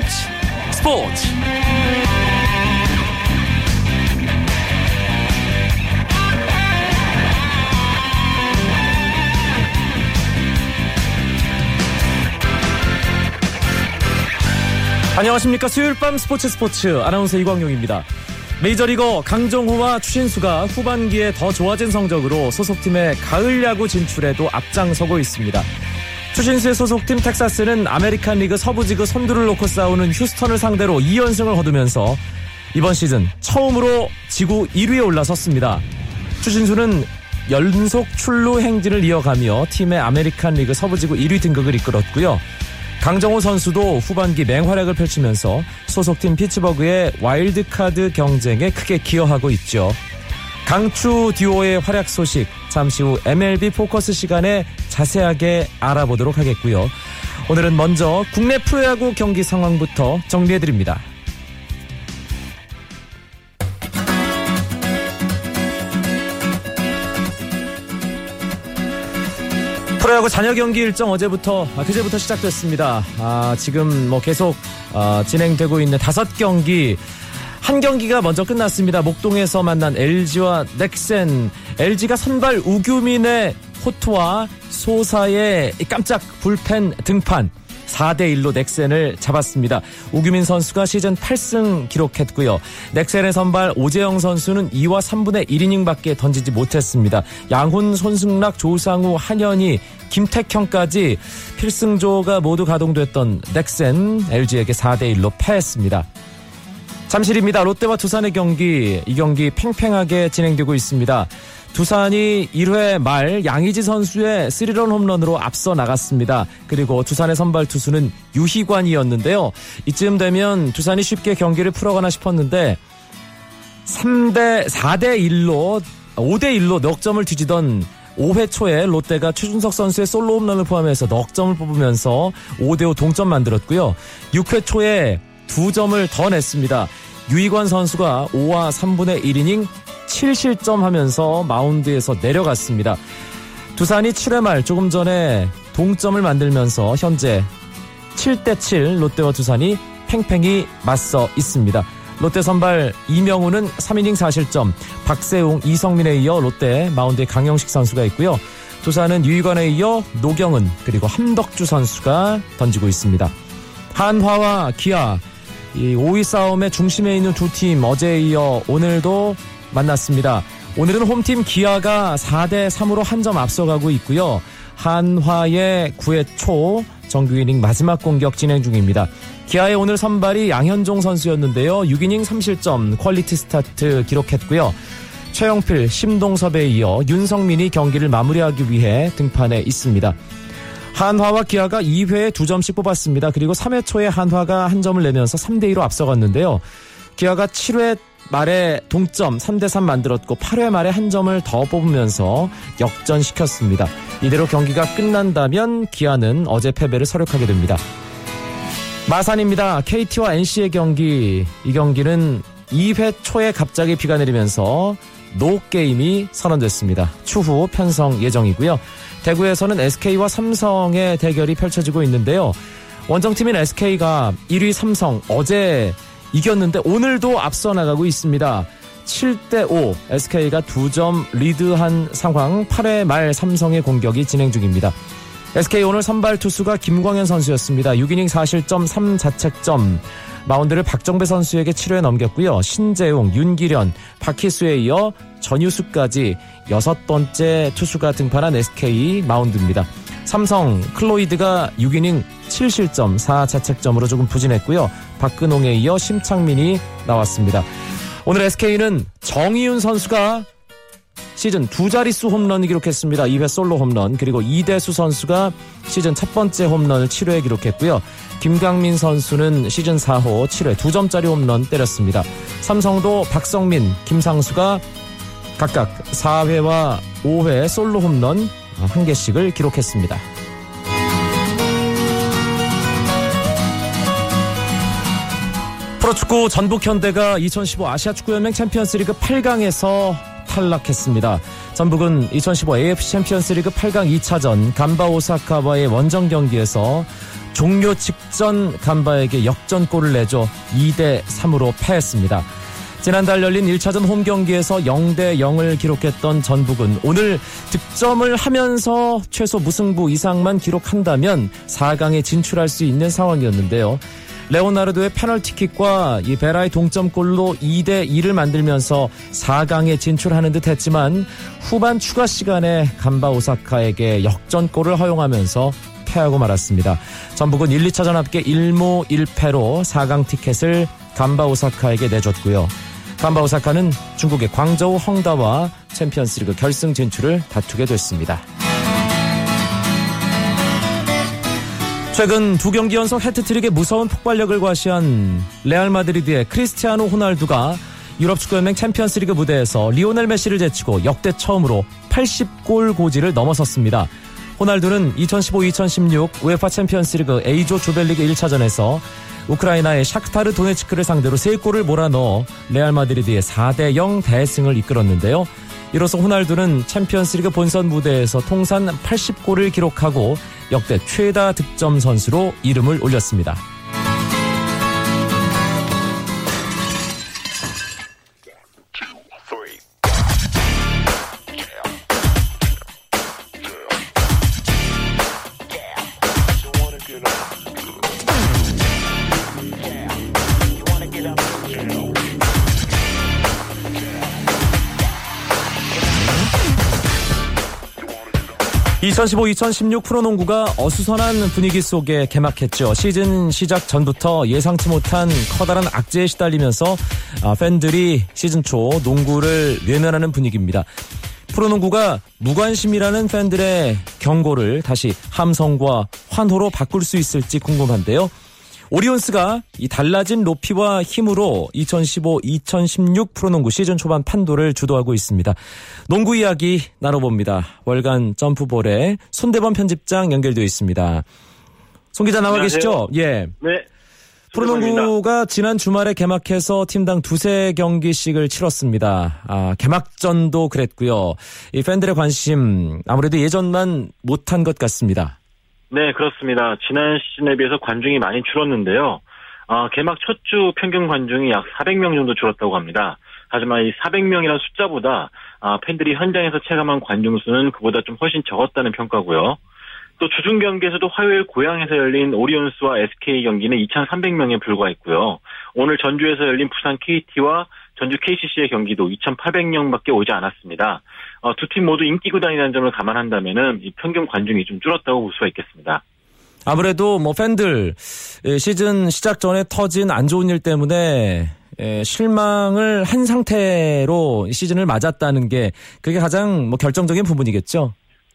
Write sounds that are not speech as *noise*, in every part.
스포츠 스포츠 안녕하십니까 수요일 밤 스포츠 스포츠 아나운서 이광용입니다. 메이저리거 강정호와 추신수가 후반기에 더 좋아진 성적으로 소속팀의 가을 야구 진출에도 앞장서고 있습니다. 추신수의 소속팀 텍사스는 아메리칸 리그 서부지구 선두를 놓고 싸우는 휴스턴을 상대로 2연승을 거두면서 이번 시즌 처음으로 지구 1위에 올라섰습니다. 추신수는 연속 출루 행진을 이어가며 팀의 아메리칸 리그 서부지구 1위 등극을 이끌었고요. 강정호 선수도 후반기 맹활약을 펼치면서 소속팀 피츠버그의 와일드카드 경쟁에 크게 기여하고 있죠. 강추 듀오의 활약 소식 잠시 후 MLB 포커스 시간에 자세하게 알아보도록 하겠고요. 오늘은 먼저 국내 프로야구 경기 상황부터 정리해드립니다. 프로야구 잔여 경기 일정 어제부터 아, 그제부터 시작됐습니다. 아, 지금 뭐 계속 아, 진행되고 있는 다섯 경기 한 경기가 먼저 끝났습니다. 목동에서 만난 LG와 넥센. LG가 선발 우규민의 호투와 소사의 깜짝 불펜 등판. 4대1로 넥센을 잡았습니다. 우규민 선수가 시즌 8승 기록했고요. 넥센의 선발 오재영 선수는 2와 3분의 1이닝밖에 던지지 못했습니다. 양훈, 손승락, 조상우, 한현희, 김택형까지 필승조가 모두 가동됐던 넥센 LG에게 4대1로 패했습니다. 잠실입니다. 롯데와 두산의 경기, 이 경기 팽팽하게 진행되고 있습니다. 두산이 1회 말 양의지 선수의 스리런 홈런으로 앞서 나갔습니다. 그리고 두산의 선발 투수는 유희관이었는데요. 이쯤 되면 두산이 쉽게 경기를 풀어가나 싶었는데 3대 4대 1로 5대 1로 넉 점을 뒤지던 5회 초에 롯데가 최준석 선수의 솔로 홈런을 포함해서 넉 점을 뽑으면서 5대5 동점 만들었고요. 6회 초에 2점을 더 냈습니다. 유희관 선수가 5와 3분의 1이닝 7실점 하면서 마운드에서 내려갔습니다. 두산이 7회 말 조금 전에 동점을 만들면서 현재 7대7 롯데와 두산이 팽팽히 맞서 있습니다. 롯데 선발 이명우는 3이닝 4실점, 박세웅, 이성민에 이어 롯데 마운드에 강영식 선수가 있고요. 두산은 유희관에 이어 노경은 그리고 함덕주 선수가 던지고 있습니다. 한화와 기아 이 5위 싸움의 중심에 있는 두 팀 어제에 이어 오늘도 만났습니다. 오늘은 홈팀 기아가 4대 3으로 한 점 앞서가고 있고요. 한화의 9회 초 정규 이닝 마지막 공격 진행 중입니다. 기아의 오늘 선발이 양현종 선수였는데요. 6이닝 3실점 퀄리티 스타트 기록했고요. 최영필, 심동섭에 이어 윤석민이 경기를 마무리하기 위해 등판해 있습니다. 한화와 기아가 2회에 2점씩 뽑았습니다. 그리고 3회 초에 한화가 한 점을 내면서 3대2로 앞서갔는데요. 기아가 7회 말에 동점 3대3 만들었고 8회 말에 한 점을 더 뽑으면서 역전시켰습니다. 이대로 경기가 끝난다면 기아는 어제 패배를 서력하게 됩니다. 마산입니다. KT와 NC의 경기. 이 경기는 2회 초에 갑자기 비가 내리면서 노게임이 선언됐습니다. 추후 편성 예정이고요. 대구에서는 SK와 삼성의 대결이 펼쳐지고 있는데요. 원정팀인 SK가 1위 삼성 어제 이겼는데 오늘도 앞서 나가고 있습니다. 7대5 SK가 2점 리드한 상황 8회 말 삼성의 공격이 진행 중입니다. SK 오늘 선발 투수가 김광현 선수였습니다. 6이닝 4실점 3자책점 마운드를 박정배 선수에게 7회 넘겼고요. 신재용, 윤기련, 박희수에 이어 전유수까지 여섯 번째 투수가 등판한 SK 마운드입니다. 삼성 클로이드가 6이닝 7실점 4자책점으로 조금 부진했고요. 박근홍에 이어 심창민이 나왔습니다. 오늘 SK는 정희윤 선수가 시즌 두 자릿수 홈런을 기록했습니다. 2회 솔로 홈런 그리고 이대수 선수가 시즌 첫 번째 홈런을 7회에 기록했고요. 김강민 선수는 시즌 4호 7회 2점짜리 홈런 때렸습니다. 삼성도 박성민, 김상수가 각각 4회와 5회 솔로 홈런 한 개씩을 기록했습니다. 프로축구 전북 현대가 2015 아시아 축구연맹 챔피언스리그 8강에서 탈락했습니다. 전북은 2015 AFC 챔피언스리그 8강 2차전 간바 오사카와의 원정 경기에서 종료 직전 간바에게 역전골을 내줘 2대 3으로 패했습니다. 지난달 열린 1차전 홈 경기에서 0대 0을 기록했던 전북은 오늘 득점을 하면서 최소 무승부 이상만 기록한다면 4강에 진출할 수 있는 상황이었는데요. 레오나르도의 페널티킥과 이 베라의 동점골로 2대 2를 만들면서 4강에 진출하는 듯 했지만 후반 추가 시간에 간바 오사카에게 역전골을 허용하면서 패하고 말았습니다. 전북은 1, 2차전 합계 1무 1패로 4강 티켓을 감바 오사카에게 내줬고요. 감바 오사카는 중국의 광저우 헝다와 챔피언스리그 결승 진출을 다투게 됐습니다. 최근 두 경기 연속 해트트릭의 무서운 폭발력을 과시한 레알 마드리드의 크리스티아노 호날두가 유럽 축구연맹 챔피언스리그 무대에서 리오넬 메시를 제치고 역대 처음으로 80골 고지를 넘어섰습니다. 호날두는 2015-2016 우에파 챔피언스리그 A조 조별리그 1차전에서 우크라이나의 샤크타르 도네츠크를 상대로 3골을 몰아넣어 레알 마드리드의 4대 0 대승을 이끌었는데요. 이로써 호날두는 챔피언스리그 본선 무대에서 통산 80골을 기록하고 역대 최다 득점 선수로 이름을 올렸습니다. 2015-2016 프로농구가 어수선한 분위기 속에 개막했죠. 시즌 시작 전부터 예상치 못한 커다란 악재에 시달리면서 아, 팬들이 시즌 초 농구를 외면하는 분위기입니다. 프로농구가 무관심이라는 팬들의 경고를 다시 함성과 환호로 바꿀 수 있을지 궁금한데요. 오리온스가 이 달라진 높이와 힘으로 2015-2016 프로농구 시즌 초반 판도를 주도하고 있습니다. 농구 이야기 나눠봅니다. 월간 점프볼의 손대범 편집장 연결되어 있습니다. 송 기자 나와 안녕하세요. 계시죠? 예. 네. 프로농구가 지난 주말에 개막해서 팀당 두세 경기씩을 치렀습니다. 아, 개막전도 그랬고요. 이 팬들의 관심 아무래도 예전만 못한 것 같습니다. 네, 그렇습니다. 지난 시즌에 비해서 관중이 많이 줄었는데요. 어, 개막 첫 주 평균 관중이 약 400명 정도 줄었다고 합니다. 하지만 이 400명이라는 숫자보다 아, 팬들이 현장에서 체감한 관중 수는 그보다 좀 훨씬 적었다는 평가고요. 또 주중 경기에서도 화요일 고향에서 열린 오리온스와 SK 경기는 2,300명에 불과했고요. 오늘 전주에서 열린 부산 KT와 전주 KCC의 경기도 2,800명밖에 오지 않았습니다. 어, 두팀 모두 인기 구단이라는 점을 감안한다면은 이 평균 관중이 좀 줄었다고 볼 수가 있겠습니다. 아무래도 뭐 팬들 예, 시즌 시작 전에 터진 안 좋은 일 때문에 예, 실망을 한 상태로 시즌을 맞았다는 게 그게 가장 뭐 결정적인 부분이겠죠.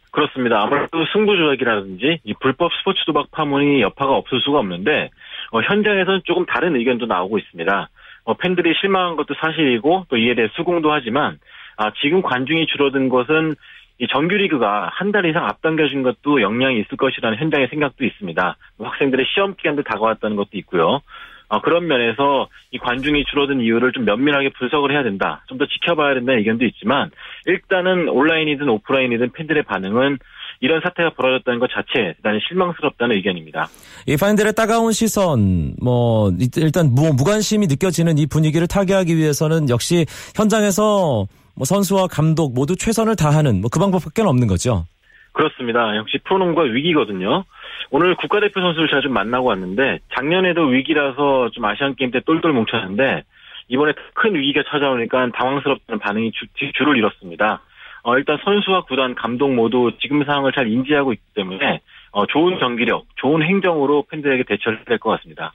그렇습니다. 아무래도 승부 조작이라든지 이 불법 스포츠 도박 파문이 여파가 없을 수가 없는데 어, 현장에서는 조금 다른 의견도 나오고 있습니다. 어, 팬들이 실망한 것도 사실이고 또 이에 대해 수긍도 하지만 아, 지금 관중이 줄어든 것은 이 정규리그가 한 달 이상 앞당겨진 것도 영향이 있을 것이라는 현장의 생각도 있습니다. 학생들의 시험 기간도 다가왔다는 것도 있고요. 어, 그런 면에서 이 관중이 줄어든 이유를 좀 면밀하게 분석을 해야 된다. 좀 더 지켜봐야 된다는 의견도 있지만 일단은 온라인이든 오프라인이든 팬들의 반응은 이런 사태가 벌어졌다는 것 자체에 대단히 실망스럽다는 의견입니다. 이 팬들의 따가운 시선, 뭐 일단 무, 무관심이 느껴지는 이 분위기를 타개하기 위해서는 역시 현장에서 뭐 선수와 감독 모두 최선을 다하는 뭐 그 방법밖에 없는 거죠. 그렇습니다. 역시 프로농구가 위기거든요. 오늘 국가대표 선수를 제가 좀 만나고 왔는데 작년에도 위기라서 좀 아시안 게임 때 똘똘 뭉쳤는데 이번에 큰 위기가 찾아오니까 당황스럽다는 반응이 주, 줄을 잃었습니다. 어, 일단 선수와 구단, 감독 모두 지금 상황을 잘 인지하고 있기 때문에 어, 좋은 경기력, 좋은 행정으로 팬들에게 대처를 될것 같습니다.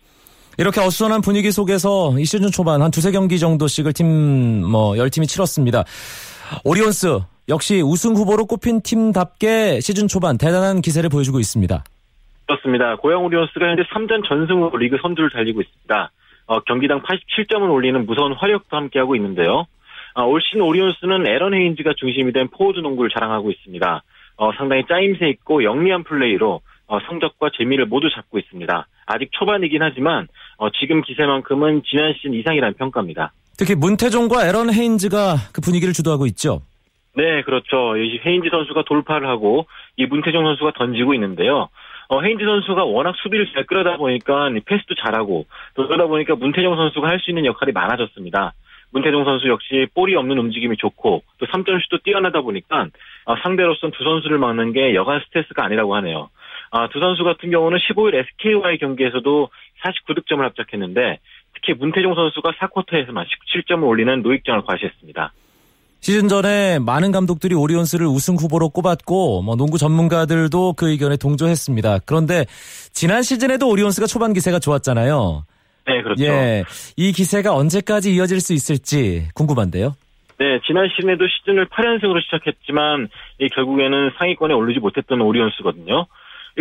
이렇게 어수선한 분위기 속에서 이 시즌 초반 한 두세 경기 정도씩을 팀, 뭐, 열 팀이 치렀습니다. 오리온스, 역시 우승 후보로 꼽힌 팀답게 시즌 초반 대단한 기세를 보여주고 있습니다. 그렇습니다. 고양 오리온스가 현재 3전 전승으로 리그 선두를 달리고 있습니다. 어, 경기당 87점을 올리는 무서운 화력도 함께하고 있는데요. 어, 올 시즌 오리온스는 에런 헤인즈가 중심이 된 포워드 농구를 자랑하고 있습니다. 어, 상당히 짜임새 있고 영리한 플레이로 어, 성적과 재미를 모두 잡고 있습니다. 아직 초반이긴 하지만 어, 지금 기세만큼은 지난 시즌 이상이라는 평가입니다. 특히 문태종과 에런 헤인즈가 그 분위기를 주도하고 있죠. 네, 그렇죠. 이 헤인즈 선수가 돌파를 하고 이 문태종 선수가 던지고 있는데요. 어, 헤인즈 선수가 워낙 수비를 잘 끌어다 보니까 패스도 잘하고 또 그러다 보니까 문태종 선수가 할 수 있는 역할이 많아졌습니다. 문태종 선수 역시 볼이 없는 움직임이 좋고 또 3점슛도 뛰어나다 보니까 어, 상대로선 두 선수를 막는 게 여간 스트레스가 아니라고 하네요. 아, 두 선수 같은 경우는 15일 SK와의 경기에서도 49득점을 합작했는데 특히 문태종 선수가 4쿼터에서만 17점을 올리는 노익장을 과시했습니다. 시즌 전에 많은 감독들이 오리온스를 우승 후보로 꼽았고 뭐 농구 전문가들도 그 의견에 동조했습니다. 그런데 지난 시즌에도 오리온스가 초반 기세가 좋았잖아요. 네, 그렇죠. 예, 이 기세가 언제까지 이어질 수 있을지 궁금한데요. 네, 지난 시즌에도 시즌을 8연승으로 시작했지만 결국에는 상위권에 오르지 못했던 오리온스거든요.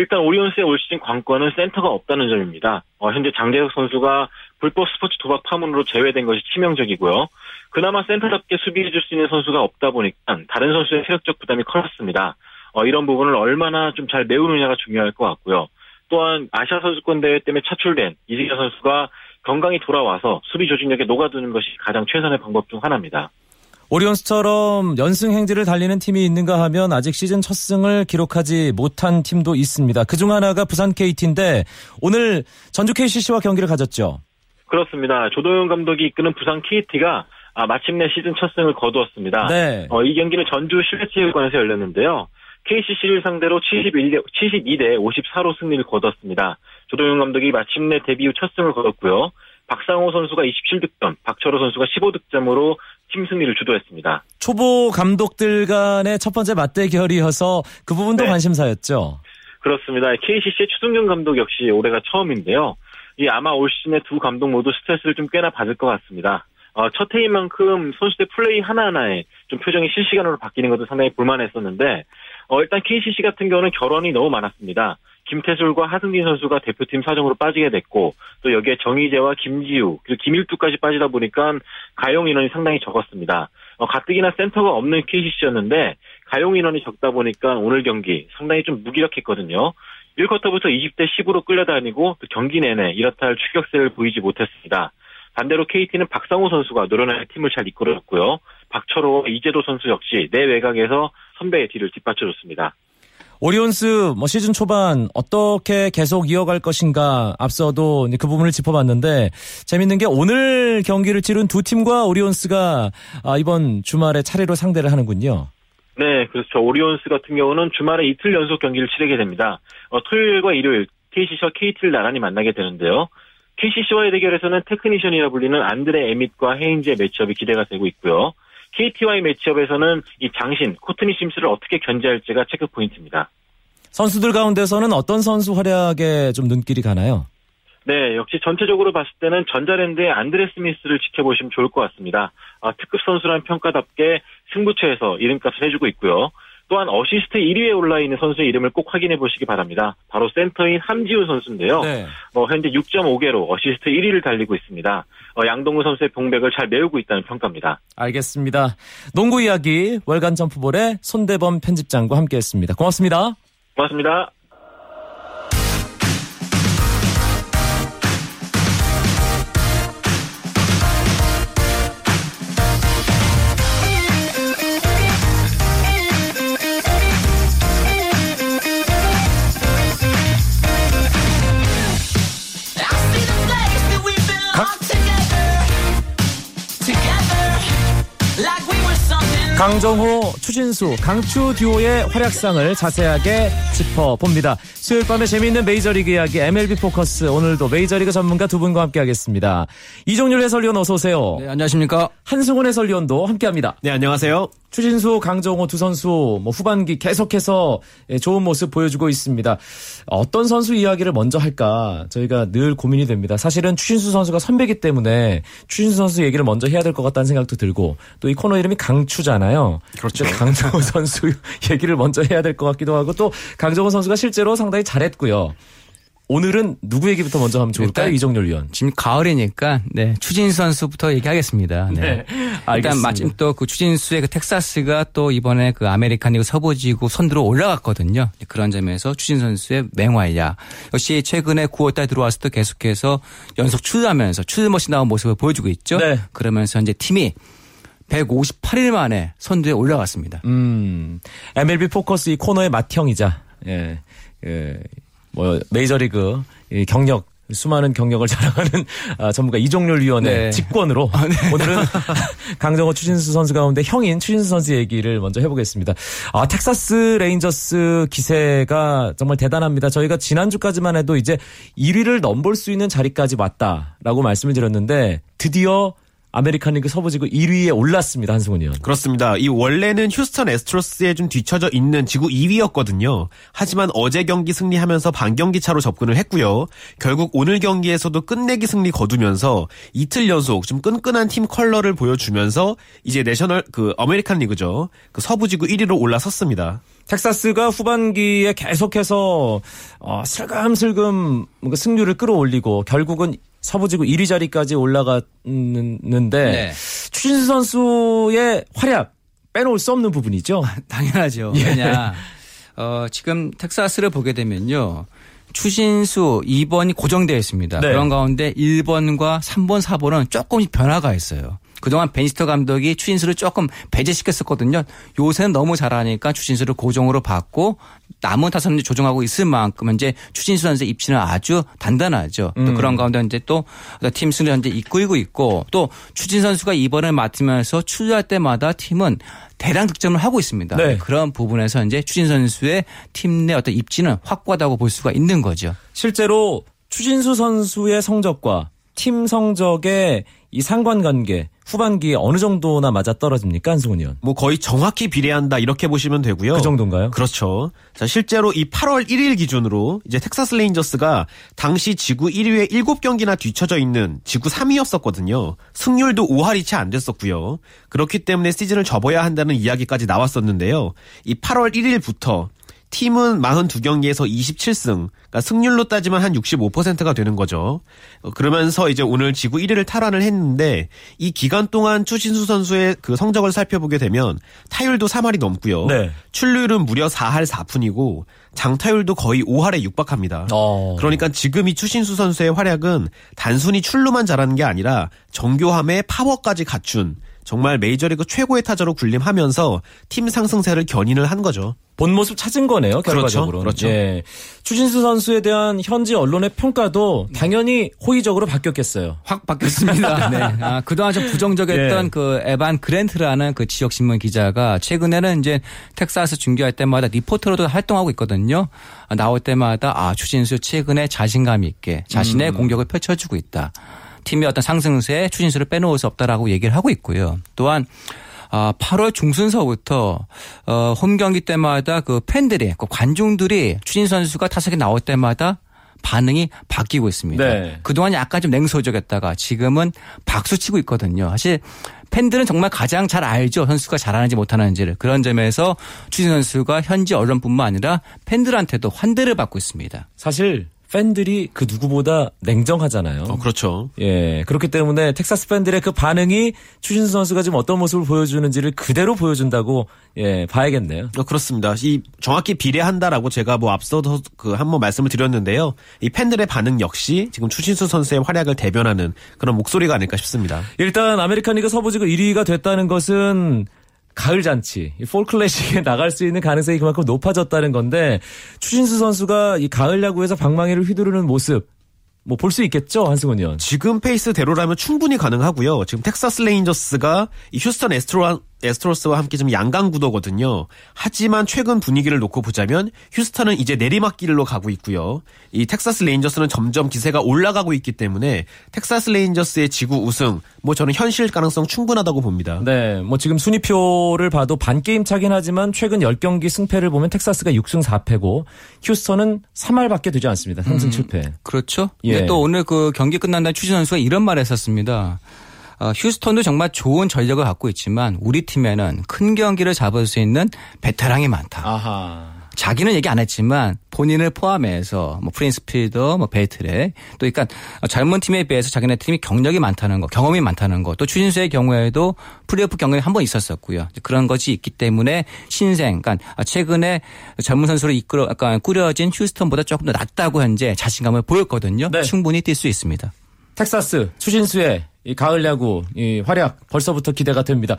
일단 오리온스의 올 시즌 관건은 센터가 없다는 점입니다. 어, 현재 장재혁 선수가 불법 스포츠 도박 파문으로 제외된 것이 치명적이고요. 그나마 센터답게 수비해줄 수 있는 선수가 없다 보니까 다른 선수의 체력적 부담이 커졌습니다. 어, 이런 부분을 얼마나 좀 잘 메우느냐가 중요할 것 같고요. 또한 아시아 선수권 대회 때문에 차출된 이승현 선수가 건강히 돌아와서 수비 조직력에 녹아드는 것이 가장 최선의 방법 중 하나입니다. 오리온스처럼 연승 행진을 달리는 팀이 있는가 하면 아직 시즌 첫 승을 기록하지 못한 팀도 있습니다. 그중 하나가 부산 KT인데 오늘 전주 KCC와 경기를 가졌죠. 그렇습니다. 조동현 감독이 이끄는 부산 KT가 아, 마침내 시즌 첫 승을 거두었습니다. 네. 어, 이 경기는 전주 실내체육관에서 열렸는데요. KCC를 상대로 71대, 72대 54로 승리를 거뒀습니다. 조동현 감독이 마침내 데뷔 후 첫 승을 거뒀고요. 박상호 선수가 27득점, 박철호 선수가 15득점으로 팀 승리를 주도했습니다. 초보 감독들 간의 첫 번째 맞대결이어서 그 부분도 네. 관심사였죠. 그렇습니다. KCC의 추승경 감독 역시 올해가 처음인데요. 이 아마 올 시즌에 두 감독 모두 스트레스를 좀 꽤나 받을 것 같습니다. 어, 첫 해인 만큼 선수들 플레이 하나하나에 좀 표정이 실시간으로 바뀌는 것도 상당히 볼만했었는데, 어, 일단 KCC 같은 경우는 결혼이 너무 많았습니다. 김태술과 하승진 선수가 대표팀 사정으로 빠지게 됐고, 또 여기에 정희재와 김지우, 그리고 김일두까지 빠지다 보니까 가용 인원이 상당히 적었습니다. 어, 가뜩이나 센터가 없는 KCC였는데, 가용 인원이 적다 보니까 오늘 경기 상당히 좀 무기력했거든요. 1쿼터부터 20대 10으로 끌려다니고 또 경기 내내 이렇다 할 추격세를 보이지 못했습니다. 반대로 KT는 박상호 선수가 노련하게 팀을 잘 이끌어줬고요. 박철호, 이재도 선수 역시 내 외곽에서 선배의 뒤를 뒷받쳐줬습니다. 오리온스 뭐 시즌 초반 어떻게 계속 이어갈 것인가 앞서도 그 부분을 짚어봤는데 재밌는 게 오늘 경기를 치른 두 팀과 오리온스가 아, 이번 주말에 차례로 상대를 하는군요. 네, 그렇죠. 오리온스 같은 경우는 주말에 이틀 연속 경기를 치르게 됩니다. 어, 토요일과 일요일 KCC와 KT를 나란히 만나게 되는데요. KCC와의 대결에서는 테크니션이라 불리는 안드레 에밋과 헤인즈의 매치업이 기대가 되고 있고요. KT와의 매치업에서는 이 장신 코트니 심스를 어떻게 견제할지가 체크 포인트입니다. 선수들 가운데서는 어떤 선수 활약에 좀 눈길이 가나요? 네, 역시 전체적으로 봤을 때는 전자랜드의 안드레 스미스를 지켜보시면 좋을 것 같습니다. 아, 특급 선수라는 평가답게 승부처에서 이름값을 해주고 있고요. 또한 어시스트 1위에 올라 있는 선수의 이름을 꼭 확인해 보시기 바랍니다. 바로 센터인 함지훈 선수인데요. 네. 어, 현재 6.5개로 어시스트 1위를 달리고 있습니다. 어, 양동근 선수의 공백을 잘 메우고 있다는 평가입니다. 알겠습니다. 농구 이야기 월간 점프볼의 손대범 편집장과 함께했습니다. 고맙습니다. 고맙습니다. 강정호, 추진수, 강추 듀오의 활약상을 자세하게 짚어봅니다. 수요일 밤에 재미있는 메이저리그 이야기 MLB 포커스 오늘도 메이저리그 전문가 두 분과 함께하겠습니다. 이종률 해설위원 어서 오세요. 네, 안녕하십니까. 한승훈 해설위원도 함께합니다. 네, 안녕하세요. 추진수, 강정호 두 선수 뭐 후반기 계속해서 예, 좋은 모습 보여주고 있습니다. 어떤 선수 이야기를 먼저 할까 저희가 늘 고민이 됩니다. 사실은 추진수 선수가 선배기 때문에 추신수 선수 얘기를 먼저 해야 될 것 같다는 생각도 들고 또 이 코너 이름이 강추잖아요. 그렇죠. 강정호 선수 *laughs* 얘기를 먼저 해야 될 것 같기도 하고 또 강정호 선수가 실제로 상당히 잘했고요. 오늘은 누구 얘기부터 먼저 하면 좋을까요? 이정렬 위원. 지금 가을이니까 네 추신수 선수부터 얘기하겠습니다. 네. 네, 일단 알겠습니다. 마침 또 그 추신수의 그 텍사스가 또 이번에 그 아메리칸 리그 서부지구 선두로 올라갔거든요. 그런 점에서 추신수 선수의 맹활약 역시 최근에 9월달 들어와서 도 계속해서 연속 출루하면서 출루머시 나온 모습을 보여주고 있죠. 네. 그러면서 이제 팀이 158일 만에 선두에 올라갔습니다. 음, MLB 포커스 이 코너의 맏형이자, 예, 예, 뭐, 메이저리그 이 경력, 수많은 경력을 *laughs* 자랑하는 아, 전문가 이종률 위원의 네. 직권으로 오늘은 *laughs* 강정호 추신수 선수 가운데 형인 추신수 선수 얘기를 먼저 해보겠습니다. 아, 텍사스 레인저스 기세가 정말 대단합니다. 저희가 지난주까지만 해도 이제 1위를 넘볼 수 있는 자리까지 왔다라고 말씀을 드렸는데 드디어 아메리칸 리그 서부지구 1위에 올랐습니다. 한승훈 위원. 그렇습니다. 이 원래는 휴스턴 에스트로스에 좀 뒤처져 있는 지구 2위였거든요. 하지만 어제 경기 승리하면서 반경기 차로 접근을 했고요. 결국 오늘 경기에서도 끝내기 승리 거두면서 이틀 연속 좀 끈끈한 팀 컬러를 보여주면서 이제 내셔널 그 아메리칸 리그죠. 그 서부지구 1위로 올라섰습니다. 텍사스가 후반기에 계속해서 어, 슬금슬금 뭔가 승률을 끌어올리고 결국은 서부지구 1위 자리까지 올라갔는데 네. 추신수 선수의 활약 빼놓을 수 없는 부분이죠. 당연하죠. 예. 왜냐. 어, 지금 텍사스를 보게 되면요. 추신수 2번이 고정되어 있습니다. 네. 그런 가운데 1번과 3번, 4번은 조금씩 변화가 있어요. 그동안 베니스터 감독이 추신수를 조금 배제시켰었거든요. 요새는 너무 잘하니까 추신수를 고정으로 받고 남은 타선을 조정하고 있을 만큼 이제 추신수 선수의 입지는 아주 단단하죠. 또 그런 가운데 이제 또 팀 승리 현재 이끌고 있고 또 추진 선수가 2번을 맡으면서 출루할 때마다 팀은 대량 득점을 하고 있습니다. 네. 그런 부분에서 이제 추진 선수의 팀 내 어떤 입지는 확고하다고 볼 수가 있는 거죠. 실제로 추진수 선수의 성적과 팀 성적의 이 상관관계 후반기에 어느 정도나 맞아 떨어집니까 한승훈 위원? 뭐 거의 정확히 비례한다 이렇게 보시면 되고요. 그 정도인가요? 그렇죠. 자, 실제로 이 8월 1일 기준으로 이제 텍사스 레인저스가 당시 지구 1위에 7경기나 뒤쳐져 있는 지구 3위였었거든요. 승률도 5할이 채 안 됐었고요. 그렇기 때문에 시즌을 접어야 한다는 이야기까지 나왔었는데요. 이 8월 1일부터 팀은 42경기에서 27승, 그러니까 승률로 따지면 한 65%가 되는 거죠. 어, 그러면서 이제 오늘 지구 1위를 탈환을 했는데 이 기간 동안 추신수 선수의 그 성적을 살펴보게 되면 타율도 3할이 넘고요. 네. 출루율은 무려 4할 4푼이고 장타율도 거의 5할에 육박합니다. 어. 그러니까 지금 이 추신수 선수의 활약은 단순히 출루만 잘하는 게 아니라 정교함에 파워까지 갖춘 정말 메이저리그 최고의 타자로 군림하면서 팀 상승세를 견인을 한 거죠. 본 모습 찾은 거네요, 그렇죠. 결과적으로. 그렇죠. 예. 추신수 선수에 대한 현지 언론의 평가도 당연히 호의적으로 바뀌었겠어요. 확 바뀌었습니다. *laughs* 네. 아, 그동안 좀 부정적이었던 예. 그 에반 그랜트라는 그 지역 신문 기자가 최근에는 이제 텍사스 중계할 때마다 리포터로도 활동하고 있거든요. 아, 나올 때마다 아 추신수 최근에 자신감 있게 자신의 공격을 펼쳐주고 있다. 팀의 어떤 상승세에 추신수를 빼놓을 수 없다라고 얘기를 하고 있고요. 또한 아, 8월 중순서부터 어, 홈 경기 때마다 그 팬들이 그 관중들이 추신 선수가 타석에 나올 때마다 반응이 바뀌고 있습니다. 네. 그동안 약간 좀 냉소적이었다가 지금은 박수 치고 있거든요. 사실 팬들은 정말 가장 잘 알죠. 선수가 잘하는지 못하는지를. 그런 점에서 추진 선수가 현지 언론뿐만 아니라 팬들한테도 환대를 받고 있습니다. 사실 팬들이 그 누구보다 냉정하잖아요. 어, 그렇죠. 예. 그렇기 때문에 텍사스 팬들의 그 반응이 추신수 선수가 지금 어떤 모습을 보여주는지를 그대로 보여준다고 예, 봐야겠네요. 어, 그렇습니다. 이 정확히 비례한다라고 제가 뭐 앞서도 그 한 번 말씀을 드렸는데요. 이 팬들의 반응 역시 지금 추신수 선수의 활약을 대변하는 그런 목소리가 아닐까 싶습니다. 일단 아메리칸 리그 서부지구 1위가 됐다는 것은 가을 잔치, 이 폴 클래식에 *laughs* 나갈 수 있는 가능성이 그만큼 높아졌다는 건데 추신수 선수가 이 가을 야구에서 방망이를 휘두르는 모습 뭐 볼 수 있겠죠 한승훈 위원. 지금 페이스대로라면 충분히 가능하고요. 지금 텍사스 레인저스가 이 휴스턴 에스트로, 에스트로스와 함께 좀 양강 구도거든요. 하지만 최근 분위기를 놓고 보자면 휴스턴은 이제 내리막길로 가고 있고요. 이 텍사스 레인저스는 점점 기세가 올라가고 있기 때문에 텍사스 레인저스의 지구 우승 뭐 저는 현실 가능성 충분하다고 봅니다. 네, 뭐 지금 순위표를 봐도 반 게임 차긴 하지만 최근 10경기 승패를 보면 텍사스가 6승 4패고 휴스턴은 3할밖에 되지 않습니다. 3승 7패. 그렇죠. 예. 또 오늘 그 경기 끝난 날 추신수 선수가 이런 말을 했었습니다. 어, 휴스턴도 정말 좋은 전력을 갖고 있지만 우리 팀에는 큰 경기를 잡을 수 있는 베테랑이 많다. 아하. 자기는 얘기 안 했지만 본인을 포함해서 뭐 프린스 필더, 뭐 벨트레 또 그러니까 젊은 팀에 비해서 자기네 팀이 경력이 많다는 거, 경험이 많다는 거, 또 추신수의 경우에도 플레이오프 경험이 한 번 있었었고요. 그런 것이 있기 때문에 신생, 그러니까 최근에 젊은 선수로 이끌어 약간 꾸려진 휴스턴보다 조금 더 낫다고 현재 자신감을 보였거든요. 네. 충분히 뛸 수 있습니다. 텍사스 추신수의 이 가을 야구 이 활약 벌써부터 기대가 됩니다.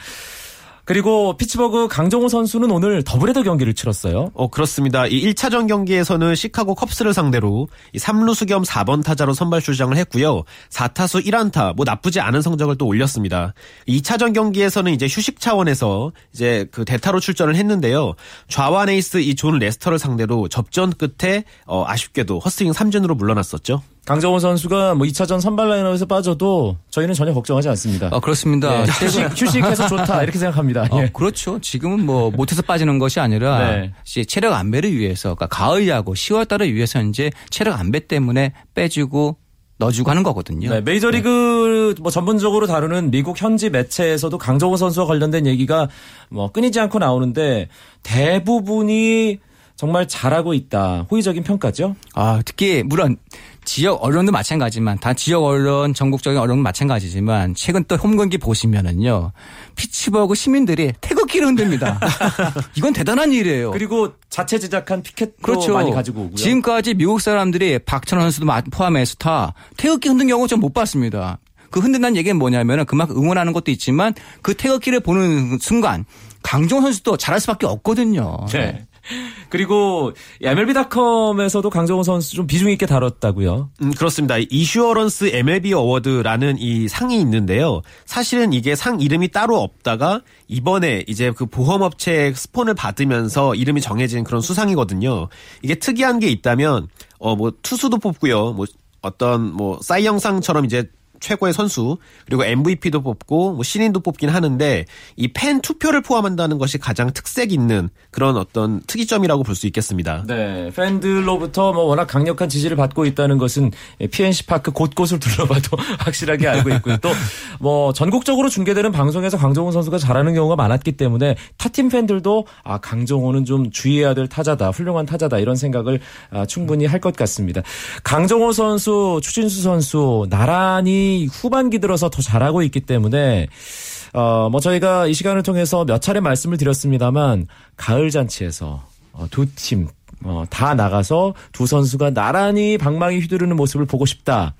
그리고 피츠버그 강정호 선수는 오늘 더블헤더 경기를 치렀어요. 어, 그렇습니다. 이 1차전 경기에서는 시카고 컵스를 상대로 이 3루수 겸 4번 타자로 선발 출장을 했고요. 4타수 1안타, 뭐 나쁘지 않은 성적을 또 올렸습니다. 2차전 경기에서는 이제 휴식 차원에서 이제 그 대타로 출전을 했는데요. 좌완 에이스 이 존 레스터를 상대로 접전 끝에 어, 아쉽게도 헛스윙 3진으로 물러났었죠. 강정호 선수가 뭐 2차전 선발 라인업에서 빠져도 저희는 전혀 걱정하지 않습니다. 어, 그렇습니다. 예, 휴식, 휴식해서 좋다 이렇게 생각합니다. 어, 예. 그렇죠. 지금은 뭐 못해서 빠지는 것이 아니라 네. 이제 체력 안배를 위해서 그러니까 가을 야구 10월 달을 위해서 이제 체력 안배 때문에 빼주고 넣어주고 하는 거거든요. 네, 메이저리그 뭐 전문적으로 다루는 미국 현지 매체에서도 강정호 선수와 관련된 얘기가 뭐 끊이지 않고 나오는데 대부분이 정말 잘하고 있다. 호의적인 평가죠. 아, 특히 물론 지역 언론도 마찬가지지만 다 지역 언론, 전국적인 언론도 마찬가지지만 최근 또 홈 경기 보시면은요. 피츠버그 시민들이 태극기를 흔듭니다. *laughs* 이건 대단한 일이에요. 그리고 자체 제작한 피켓도 그렇죠. 많이 가지고 오고요. 지금까지 미국 사람들이 박찬호 선수도 마- 포함해서 다 태극기 흔든 경우 좀 못 봤습니다. 그 흔든다는 얘기는 뭐냐면은 그만큼 응원하는 것도 있지만 그 태극기를 보는 순간 강정 선수도 잘할 수밖에 없거든요. 네. 그리고 MLB.com에서도 강정호 선수 좀 비중 있게 다뤘다고요. 음, 그렇습니다. 이슈어런스 MLB 어워드라는 이 상이 있는데요. 사실은 이게 상 이름이 따로 없다가 이번에 이제 그 보험업체 스폰을 받으면서 이름이 정해진 그런 수상이거든요. 이게 특이한 게 있다면 어 뭐 투수도 뽑고요. 뭐 어떤 뭐 사이영상처럼 이제 최고의 선수 그리고 MVP도 뽑고 뭐 신인도 뽑긴 하는데 이 팬 투표를 포함한다는 것이 가장 특색 있는 그런 어떤 특이점이라고 볼 수 있겠습니다. 네, 팬들로부터 뭐 워낙 강력한 지지를 받고 있다는 것은 PNC 파크 곳곳을 둘러봐도 *laughs* 확실하게 알고 있고요. 또 뭐 전국적으로 중계되는 방송에서 강정호 선수가 잘하는 경우가 많았기 때문에 타팀 팬들도 아 강정호는 좀 주의해야 될 타자다, 훌륭한 타자다 이런 생각을 아, 충분히 할 것 같습니다. 강정호 선수, 추진수 선수 나란히 후반기 들어서 더 잘하고 있기 때문에. 어, 뭐 저희가 이 시간을 통해서 몇 차례 말씀을 드렸습니다만 가을 잔치에서 어, 두 팀, 어, 다 나가서 두 선수가 나란히 방망이 휘두르는 모습을 보고 싶다.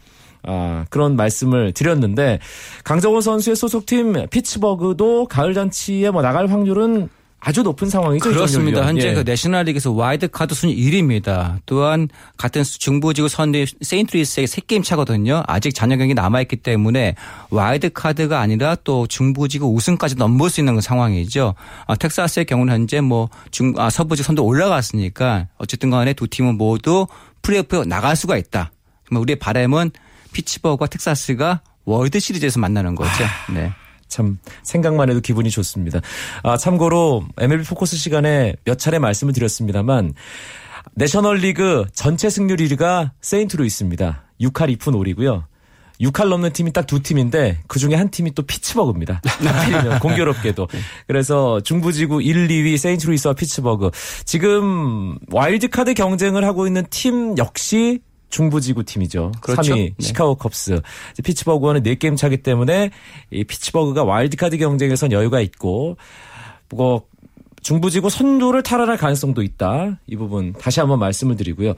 아, 그런 말씀을 드렸는데 강정호 선수의 소속팀 피츠버그도 가을 잔치에 뭐 나갈 확률은 아주 높은 상황이죠. 그렇습니다. 현재 위원. 그 내셔널리그에서 와이드 카드 순위 1위입니다. 또한 같은 중부지구 선두 세인트루이스의 3게임 차거든요. 아직 잔여 경기 남아있기 때문에 와이드 카드가 아니라 또 중부지구 우승까지 넘볼 수 있는 그 상황이죠. 아, 텍사스의 경우는 현재 뭐 중, 아, 서부지구 선두 올라갔으니까 어쨌든 간에 두 팀은 모두 플레이오프에 나갈 수가 있다. 우리의 바람은 피츠버그와 텍사스가 월드 시리즈에서 만나는 거죠. 네. 참 생각만 해도 기분이 좋습니다. 아, 참고로 MLB 포커스 시간에 몇 차례 말씀을 드렸습니다만 내셔널리그 전체 승률 1위가 세인트루이스입니다. 6할 2푼 5리고요. 6할 넘는 팀이 딱 두 팀인데 그 중에 한 팀이 또 피츠버그입니다. *laughs* 공교롭게도. 그래서 중부지구 1, 2위 세인트루이스와 피츠버그. 지금 와일드카드 경쟁을 하고 있는 팀 역시 중부지구 팀이죠. 그렇죠. 3위 네. 시카고 컵스. 피츠버그와는 4게임 차기 때문에 이 피츠버그가 와일드카드 경쟁에선 여유가 있고 뭐 중부지구 선두를 탈환할 가능성도 있다. 이 부분 다시 한번 말씀을 드리고요.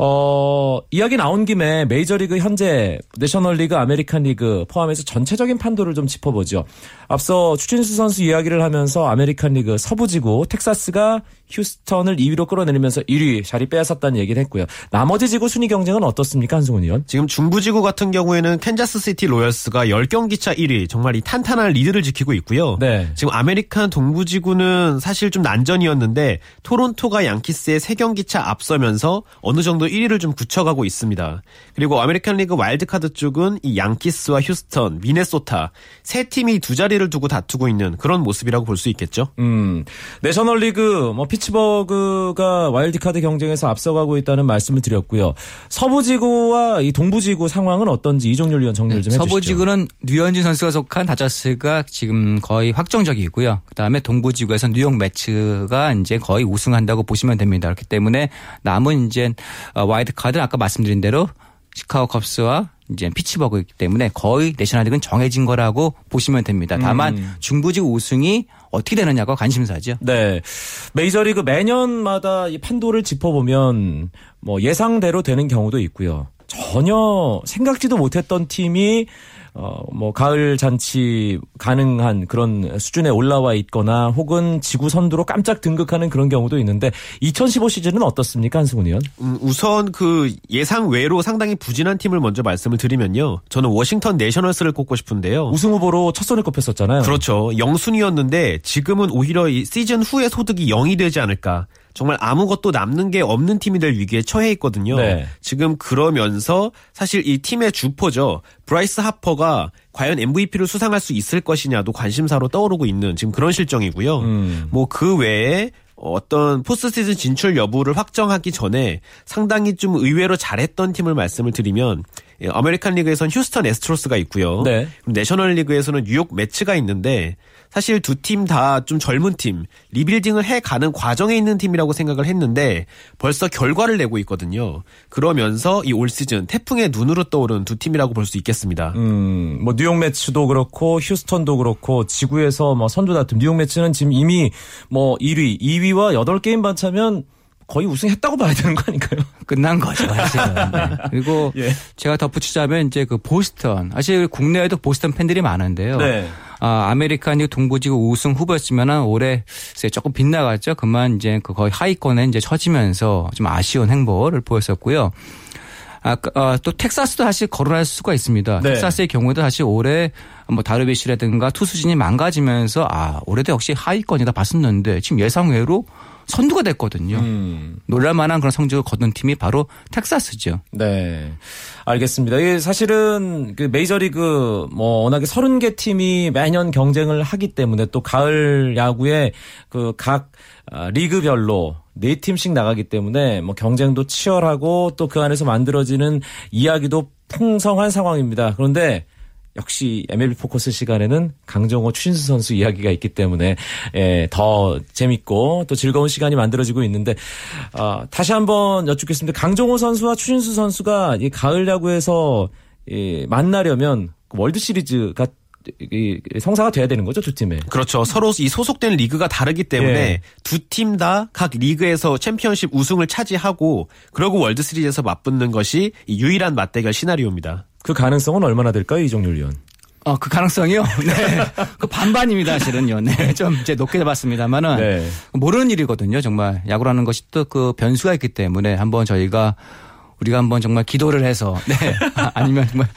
어, 이야기 나온 김에 메이저리그 현재 내셔널리그, 아메리칸리그 포함해서 전체적인 판도를 좀 짚어보죠. 앞서 추신수 선수 이야기를 하면서 아메리칸리그 서부지구 텍사스가 휴스턴을 2위로 끌어내리면서 1위 자리 빼앗았다는 얘기를 했고요. 나머지 지구 순위 경쟁은 어떻습니까, 한승훈 위원? 지금 중부지구 같은 경우에는 캔자스시티 로열스가 10경기 차 1위 정말 이 탄탄한 리드를 지키고 있고요. 네. 지금 아메리칸 동부지구는 사실 좀 난전이었는데 토론토가 양키스의 3경기 차 앞서면서 어느 정도 1위를 좀 굳혀가고 있습니다. 그리고 아메리칸 리그 와일드카드 쪽은 이 양키스와 휴스턴, 미네소타 세 팀이 두 자리를 두고 다투고 있는 그런 모습이라고 볼 수 있겠죠. 음, 내셔널 리그 뭐 피츠버그가 와일드카드 경쟁에서 앞서가고 있다는 말씀을 드렸고요. 서부지구와 이 동부지구 상황은 어떤지 이종률 위원 정리를 좀 해주시죠. 네, 서부지구는 류현진 선수가 속한 다저스가 지금 거의 확정적이고요. 그다음에 동부지구에서 뉴욕 메츠가 이제 거의 우승한다고 보시면 됩니다. 그렇기 때문에 남은 이제 어, 와일드카드는 아까 말씀드린 대로 시카고 컵스와 이제 피츠버그이기 때문에 거의 내셔널리그는 정해진 거라고 보시면 됩니다. 다만 음. 중부지구 우승이 어떻게 되느냐가 관심사죠. 네. 메이저리그 매년마다 이 판도를 짚어보면 뭐 예상대로 되는 경우도 있고요. 전혀 생각지도 못했던 팀이 어, 뭐, 가을 잔치 가능한 그런 수준에 올라와 있거나 혹은 지구 선두로 깜짝 등극하는 그런 경우도 있는데 2015 시즌은 어떻습니까, 한승훈 위원? 음, 우선 그 예상 외로 상당히 부진한 팀을 먼저 말씀을 드리면요. 저는 워싱턴 내셔널스를 꼽고 싶은데요. 우승 후보로 첫 손에 꼽혔었잖아요. 그렇죠. 영순위였는데 지금은 오히려 이 시즌 후에 소득이 0이 되지 않을까. 정말 아무것도 남는 게 없는 팀이 될 위기에 처해 있거든요. 네. 지금 그러면서 사실 이 팀의 주포죠. 브라이스 하퍼가 과연 MVP를 수상할 수 있을 것이냐도 관심사로 떠오르고 있는 지금 그런 실정이고요. 음. 뭐그 외에 어떤 포스트 시즌 진출 여부를 확정하기 전에 상당히 좀 의외로 잘했던 팀을 말씀을 드리면 예, 아메리칸 리그에선 휴스턴 애스트로스가 있고요. 네. 내셔널 리그에서는 뉴욕 메츠가 있는데 사실 두 팀 다 좀 젊은 팀, 리빌딩을 해 가는 과정에 있는 팀이라고 생각을 했는데 벌써 결과를 내고 있거든요. 그러면서 이 올 시즌 태풍의 눈으로 떠오른 두 팀이라고 볼 수 있겠습니다. 음, 뭐 뉴욕 메츠도 그렇고 휴스턴도 그렇고 지구에서 뭐 선두 다툼 뉴욕 메츠는 지금 이미 뭐 1위, 2위와 8게임 반 차면 거의 우승했다고 봐야 되는 거 아닌가요? *laughs* 끝난 거죠, 사실은. 네. 그리고 *laughs* 예. 제가 덧붙이자면 이제 그 보스턴. 사실 국내에도 보스턴 팬들이 많은데요. 네. 아, 아메리칸 리그 동부지구 우승 후보였으면은 올해 조금 빗나갔죠. 그만 이제 그 거의 하위권에 이제 처지면서 좀 아쉬운 행보를 보였었고요. 아, 어, 또 텍사스도 사실 거론할 수가 있습니다. 네. 텍사스의 경우도 사실 올해 뭐 다르빗슈라든가 투수진이 망가지면서 아 올해도 역시 하위권이다 봤었는데 지금 예상외로 선두가 됐거든요. 음. 놀랄만한 그런 성적을 거둔 팀이 바로 텍사스죠. 네. 알겠습니다. 이게 사실은 그 메이저리그 뭐 워낙에 30개 팀이 매년 경쟁을 하기 때문에 또 가을 야구에 그각 아, 리그별로 네 팀씩 나가기 때문에 뭐 경쟁도 치열하고 또 그 안에서 만들어지는 이야기도 풍성한 상황입니다. 그런데 역시 MLB 포커스 시간에는 강정호 추신수 선수 이야기가 있기 때문에 예, 더 재밌고 또 즐거운 시간이 만들어지고 있는데 아, 다시 한번 여쭙겠습니다. 강정호 선수와 추신수 선수가 이 가을 야구에서 이, 만나려면 그 월드 시리즈가 성사가 돼야 되는 거죠 두 팀에. 그렇죠. 서로 이 소속된 리그가 다르기 때문에 예. 두팀 다 각 리그에서 챔피언십 우승을 차지하고 그러고 월드 시리즈에서 맞붙는 것이 이 유일한 맞대결 시나리오입니다. 그 가능성은 얼마나 될까요 이종률 위원? 어, 그 가능성이요? *laughs* 네. 그 반반입니다, 사실은요. 네. 좀 이제 높게 잡았습니다만은. 네. 모르는 일이거든요, 정말. 야구라는 것이 또 그 변수가 있기 때문에 한번 저희가 우리가 한번 정말 기도를 해서, 네. 아, 아니면 정말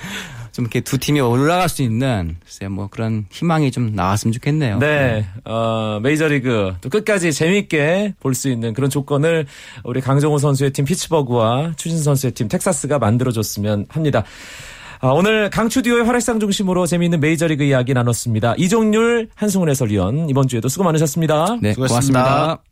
좀 이렇게 두 팀이 올라갈 수 있는 글쎄 뭐 그런 희망이 좀 나왔으면 좋겠네요. 네, 어, 메이저리그 또 끝까지 재미있게 볼 수 있는 그런 조건을 우리 강정호 선수의 팀 피츠버그와 추신 선수의 팀 텍사스가 만들어 줬으면 합니다. 아, 오늘 강추 듀오의 활약상 중심으로 재미있는 메이저리그 이야기 나눴습니다. 이종률, 한승훈 해설위원 이번 주에도 수고 많으셨습니다. 네, 수고하셨습니다. 고맙습니다.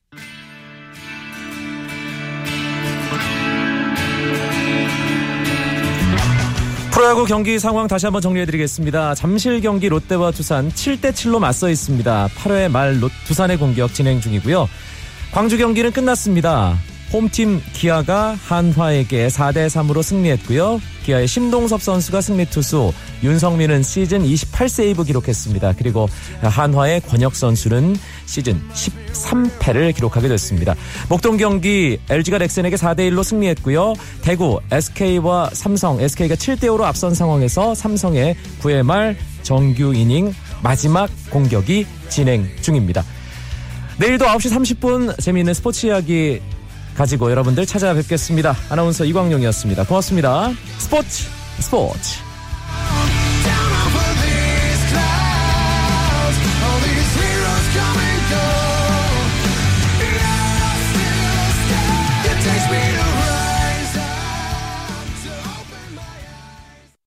프로야구 경기 상황 다시 한번 정리해드리겠습니다. 잠실 경기 롯데와 두산 7대7로 맞서 있습니다. 8회 말 롯- 두산의 공격 진행 중이고요. 광주 경기는 끝났습니다. 홈팀 기아가 한화에게 4대3으로 승리했고요. 기아의 심동섭 선수가 승리 투수, 윤성민은 시즌 28세이브 기록했습니다. 그리고 한화의 권혁 선수는 시즌 13패를 기록하게 됐습니다. 목동 경기 LG가 넥센에게 4대 1로 승리했고요. 대구 SK와 삼성, SK가 7대 5로 앞선 상황에서 삼성의 9회 말 정규 이닝 마지막 공격이 진행 중입니다. 내일도 9시 30분 재미있는 스포츠 이야기 가지고 여러분들 찾아뵙겠습니다. 아나운서 이광용이었습니다. 고맙습니다. 스포츠 스포츠